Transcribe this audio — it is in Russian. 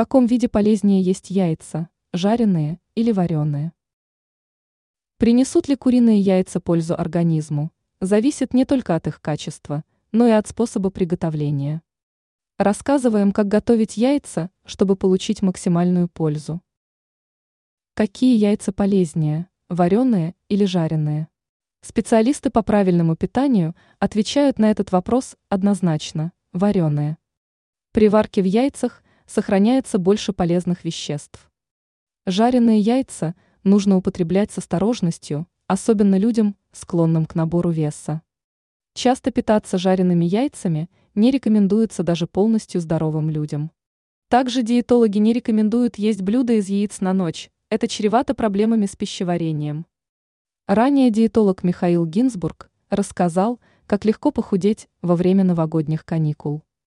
каком виде полезнее есть яйца, жареные или вареные? Принесут ли куриные яйца пользу организму, зависит не только от их качества, но и от способа приготовления. Рассказываем, как готовить яйца, чтобы получить максимальную пользу. Какие яйца полезнее, вареные или жареные? Специалисты по правильному питанию отвечают на этот вопрос однозначно – вареные. При варке в яйцах сохраняется больше полезных веществ. Жареные яйца нужно употреблять с осторожностью, особенно людям, склонным к набору веса. Часто питаться жареными яйцами не рекомендуется даже полностью здоровым людям. Также диетологи не рекомендуют есть блюда из яиц на ночь, это чревато проблемами с пищеварением. Ранее диетолог Михаил Гинзбург рассказал, как легко похудеть во время новогодних каникул.